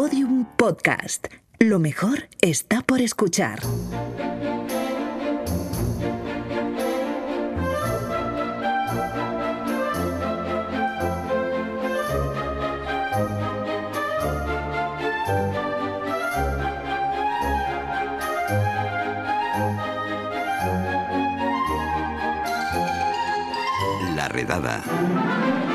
Podium Podcast. Lo mejor está por escuchar. La redada.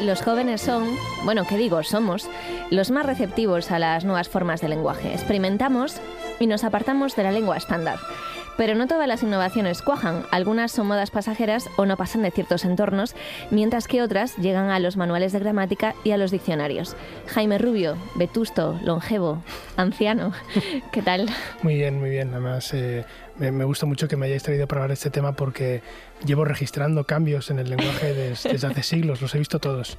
Los jóvenes son, bueno, ¿qué digo? Somos los más receptivos a las nuevas formas de lenguaje. Experimentamos y nos apartamos de la lengua estándar. Pero no todas las innovaciones cuajan, algunas son modas pasajeras o no pasan de ciertos entornos, mientras que otras llegan a los manuales de gramática y a los diccionarios. Jaime Rubio, vetusto, longevo, anciano, ¿qué tal? Muy bien, muy bien. Además, eh, me, gusta mucho que me hayáis traído para hablar de este tema porque llevo registrando cambios en el lenguaje des- desde hace siglos, los he visto todos.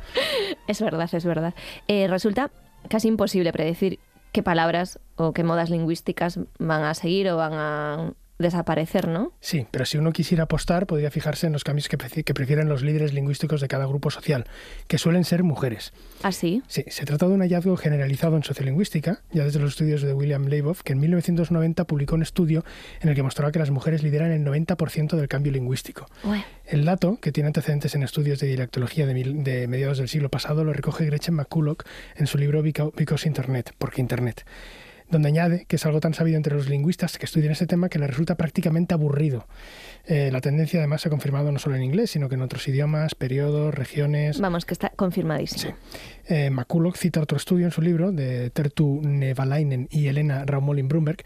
Es verdad, es verdad. Eh, resulta casi imposible predecir qué palabras o qué modas lingüísticas van a seguir o van a desaparecer, ¿no? Sí, pero si uno quisiera apostar, podría fijarse en los cambios que, prefieren los líderes lingüísticos de cada grupo social, que suelen ser mujeres. Así. Sí, se trata de un hallazgo generalizado en sociolingüística, ya desde los estudios de William Leiboff, que en 1990 publicó un estudio en el que mostraba que las mujeres lideran el 90% del cambio lingüístico. Ué, El dato, que tiene antecedentes en estudios de dialectología de, mediados del siglo pasado, lo recoge Gretchen McCulloch en su libro Beca- Because Internet, porque Internet, donde añade que es algo tan sabido entre los lingüistas que estudian este tema que le resulta prácticamente aburrido. Eh, la tendencia además se ha confirmado no solo en inglés, sino que en otros idiomas, periodos, regiones. Vamos, que está confirmadísimo. Eh, McCulloch cita otro estudio en su libro de Tertu Nevalainen y Elena Raumolin Brumberg,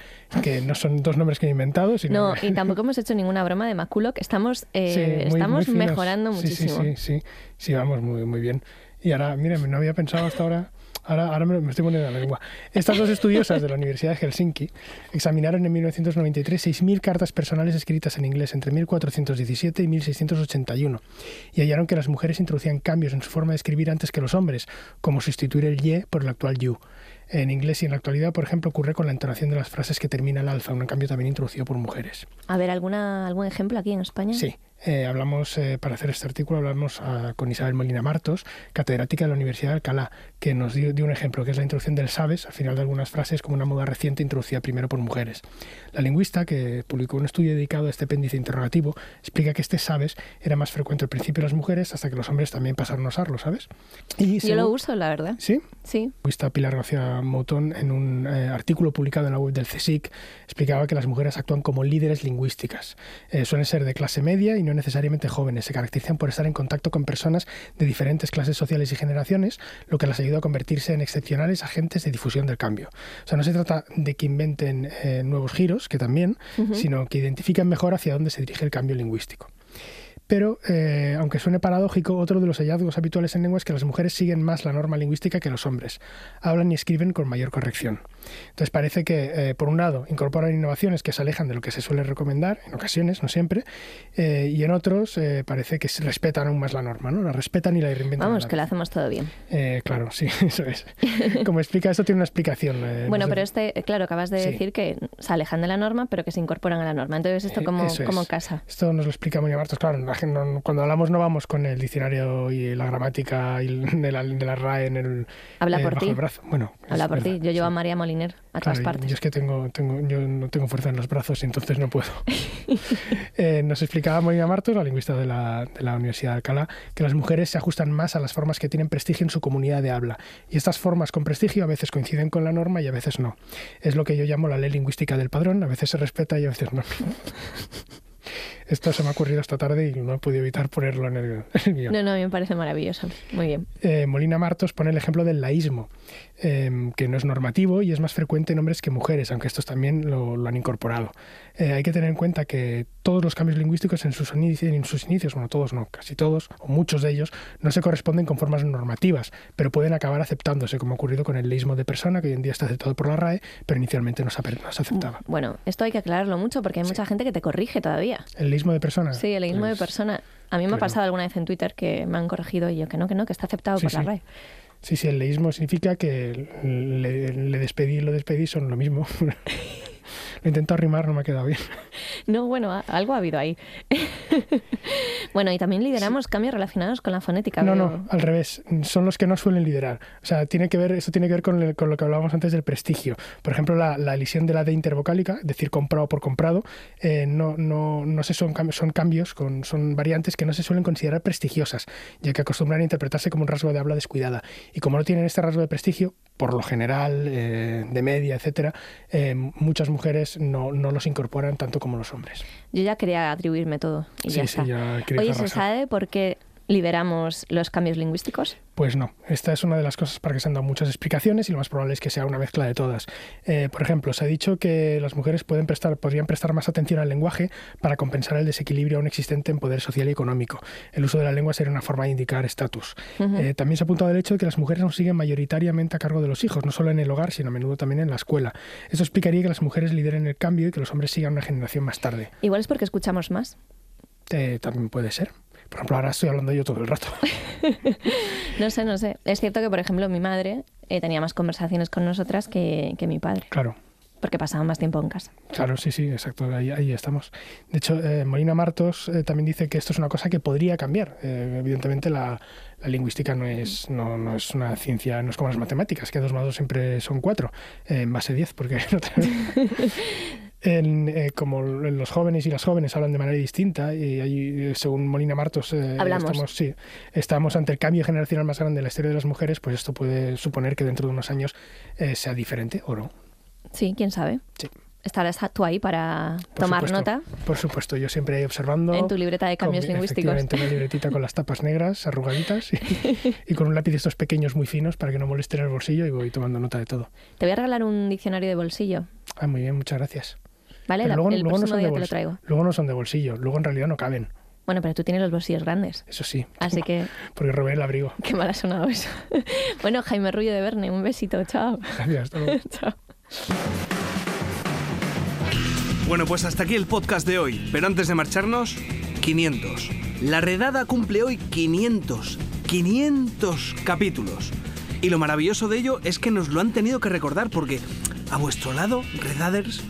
que no son dos nombres que he inventado, sino No, y tampoco hemos hecho ninguna broma de McCulloch. Estamos, eh, Sí, muy- estamos muy mejorando Sí, sí, muchísimo. Sí, sí, sí, vamos muy, muy bien. Y ahora, mira, no había pensado hasta ahora, ahora, ahora me, estoy poniendo en la lengua. Estas dos estudiosas de la Universidad de Helsinki examinaron en 1993 6.000 cartas personales escritas en inglés entre 1417 y 1681 y hallaron que las mujeres introducían cambios en su forma de escribir antes que los hombres, como sustituir el ye por el actual you. En inglés y en la actualidad, por ejemplo, ocurre con la entonación de las frases que termina el alfa, un cambio también introducido por mujeres. A ver, ¿alguna, ¿algún ejemplo aquí en España? Sí, eh, hablamos, eh, para hacer este artículo, hablamos ah, con Isabel Molina Martos, catedrática de la Universidad de Alcalá, que nos dio, dio un ejemplo, que es la introducción del sabes al final de algunas frases como una moda reciente introducida primero por mujeres. La lingüista, que publicó un estudio dedicado a este apéndice interrogativo, explica que este sabes era más frecuente al principio en las mujeres hasta que los hombres también pasaron a usarlo, ¿sabes? Y Yo lo uso, la verdad. ¿Sí? Sí. Lingüista Pilar García Moutón, en un eh, artículo publicado en la web del CSIC, explicaba que las mujeres actúan como líderes lingüísticas. Eh, suelen ser de clase media y no necesariamente jóvenes. Se caracterizan por estar en contacto con personas de diferentes clases sociales y generaciones, lo que las ayuda a convertirse en excepcionales agentes de difusión del cambio. O sea, no se trata de que inventen eh, nuevos giros, que también, sino que identifican mejor hacia dónde se dirige el cambio lingüístico. Pero, eh, aunque suene paradójico, otro de los hallazgos habituales en lengua es que las mujeres siguen más la norma lingüística que los hombres. Hablan y escriben con mayor corrección. Entonces parece que, eh, por un lado, incorporan innovaciones que se alejan de lo que se suele recomendar, en ocasiones, no siempre, eh, y en otros eh, parece que se respetan aún más la norma, ¿no? La respetan y la reinventan. Vamos, la que lo vez. hacemos todo bien. Claro, sí, eso es. Como explica esto, tiene una explicación. Bueno, no sé- pero este, claro, acabas de Sí. decir que se alejan de la norma, pero que se incorporan a la norma. Entonces, ¿esto como, es. como casa? Esto nos lo explica Mónica Martos. Claro, la no- cuando hablamos no vamos con el diccionario y la gramática y de la, de la RAE en el, Habla por bajo el brazo. Bueno, Habla por ti. Yo llevo a. María Moliner a Claro, todas y- partes. Yo es que tengo, tengo, yo no tengo fuerza en los brazos entonces no puedo. Eh, nos explicaba Molina Martos, la lingüista de la, de la Universidad de Alcalá, que las mujeres se ajustan más a las formas que tienen prestigio en su comunidad de habla. Y estas formas con prestigio a veces coinciden con la norma y a veces no. Es lo que yo llamo la ley lingüística del padrón. A veces se respeta y a veces no. Esto se me ha ocurrido esta tarde y no he podido evitar ponerlo en el, en el guion. No, no, a mí me parece maravilloso. Muy bien. Eh, Molina Martos pone el ejemplo del laísmo, eh, que no es normativo y es más frecuente en hombres que mujeres, aunque estos también lo, lo han incorporado. Eh, hay que tener en cuenta que todos los cambios lingüísticos en sus, inici- en sus inicios, bueno, todos no, casi todos, o muchos de ellos, no se corresponden con formas normativas, pero pueden acabar aceptándose, como ha ocurrido con el leísmo de persona, que hoy en día está aceptado por la RAE, pero inicialmente no se, no se aceptaba. Bueno, esto hay que aclararlo mucho porque hay mucha gente que te corrige todavía. ¿El leísmo de persona? Sí, el leísmo de Pues, persona. A mí me ha pasado alguna vez en Twitter que me han corregido y yo que no, que no, que está aceptado Sí, por la sí. RAE. Sí, sí, el leísmo significa que le, le despedí y lo despedí son lo mismo. Lo intento arrimar, no me ha quedado bien. No, bueno, algo ha habido ahí. bueno, y también lideramos cambios relacionados con la fonética. No, no, al revés. Son los que no suelen liderar. O sea, tiene que ver, esto tiene que ver con, con lo que hablábamos antes del prestigio. Por ejemplo, la, la elisión de la D intervocálica, es decir, comprado por comprado, eh, no, no, no se son, son cambios, con, son variantes que no se suelen considerar prestigiosas, ya que acostumbran a interpretarse como un rasgo de habla descuidada. Y como no tienen este rasgo de prestigio, por lo general, eh, de media, etcétera, eh, muchas mujeres no, no, los incorporan tanto como los hombres. Yo ya quería atribuirme todo. Y sí, ya sí, está. ya Oye, ¿se sabe por qué lideramos los cambios lingüísticos? Pues no, esta es una de las cosas para que se han dado muchas explicaciones y lo más probable es que sea una mezcla de todas. Eh, por ejemplo, se ha dicho que las mujeres pueden prestar, podrían prestar más atención al lenguaje para compensar el desequilibrio aún existente en poder social y económico. El uso de la lengua sería una forma de indicar estatus. Uh -huh. eh, también se ha apuntado el hecho de que las mujeres aún siguen mayoritariamente a cargo de los hijos, no solo en el hogar, sino a menudo también en la escuela. Eso explicaría que las mujeres lideren el cambio y que los hombres sigan una generación más tarde. Igual es porque escuchamos más. Eh, también puede ser. Por ejemplo, ahora estoy hablando yo todo el rato. no sé, no sé. Es cierto que, por ejemplo, mi madre eh, tenía más conversaciones con nosotras que, que, mi padre. Claro. Porque pasaba más tiempo en casa. Claro, sí, sí, exacto. Ahí, ahí estamos. De hecho, eh, Molina Martos eh, también dice que esto es una cosa que podría cambiar. evidentemente, la, la, lingüística no es, no, no, es una ciencia, no es como las matemáticas, que dos más dos siempre son cuatro, en base 10, porque no en, eh, como los jóvenes y las jóvenes hablan de manera distinta y ahí, según Molina Martos eh, estamos, sí, estamos ante el cambio generacional más grande de la historia de las mujeres, pues esto puede suponer que dentro de unos años eh, sea diferente o no. Sí, quién sabe. Sí. ¿Estarás tú ahí para Por tomar supuesto, nota? Por supuesto, yo siempre ahí observando. En tu libreta de cambios con, lingüísticos. Efectivamente, una libretita con las tapas negras, arrugaditas y, y, con un lápiz de estos pequeños muy finos para que no molesten el bolsillo y voy tomando nota de todo. Te voy a regalar un diccionario de bolsillo. Ah, muy bien, muchas gracias. ¿Vale? La- luego, el luego no próximo son día de te lo traigo. Luego no son de bolsillo, luego en realidad no caben. Bueno, pero tú tienes los bolsillos grandes. Eso sí, Así que porque robé el abrigo. qué mal ha sonado eso. bueno, Jaime Rullo de Verne, un besito. Chao. Gracias, hasta luego. Chao. Bueno, pues hasta aquí el podcast de hoy. Pero antes de marcharnos, 500. La redada cumple hoy 500. 500 capítulos. Y lo maravilloso de ello es que nos lo han tenido que recordar porque a vuestro lado, Redaders,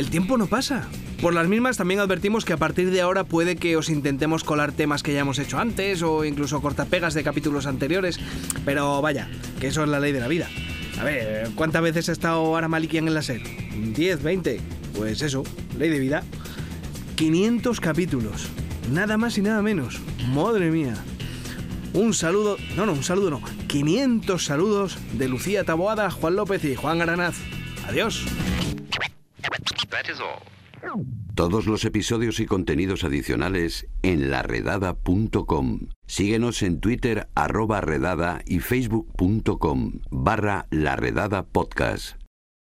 el tiempo no pasa. Por las mismas también advertimos que a partir de ahora puede que os intentemos colar temas que ya hemos hecho antes o incluso cortapegas de capítulos anteriores, pero vaya, que eso es la ley de la vida. A ver, ¿cuántas veces ha estado Ara Malikian en la SER? ¿10, 20? Pues eso, ley de vida. 500 capítulos, nada más y nada menos. Madre mía. Un saludo, no, no, un saludo no, 500 saludos de Lucía Taboada, Juan López y Juan Aranaz. Adiós. Todos los episodios y contenidos adicionales en laredada.com. Síguenos en Twitter arroba redada y facebook.com barra laredada podcast.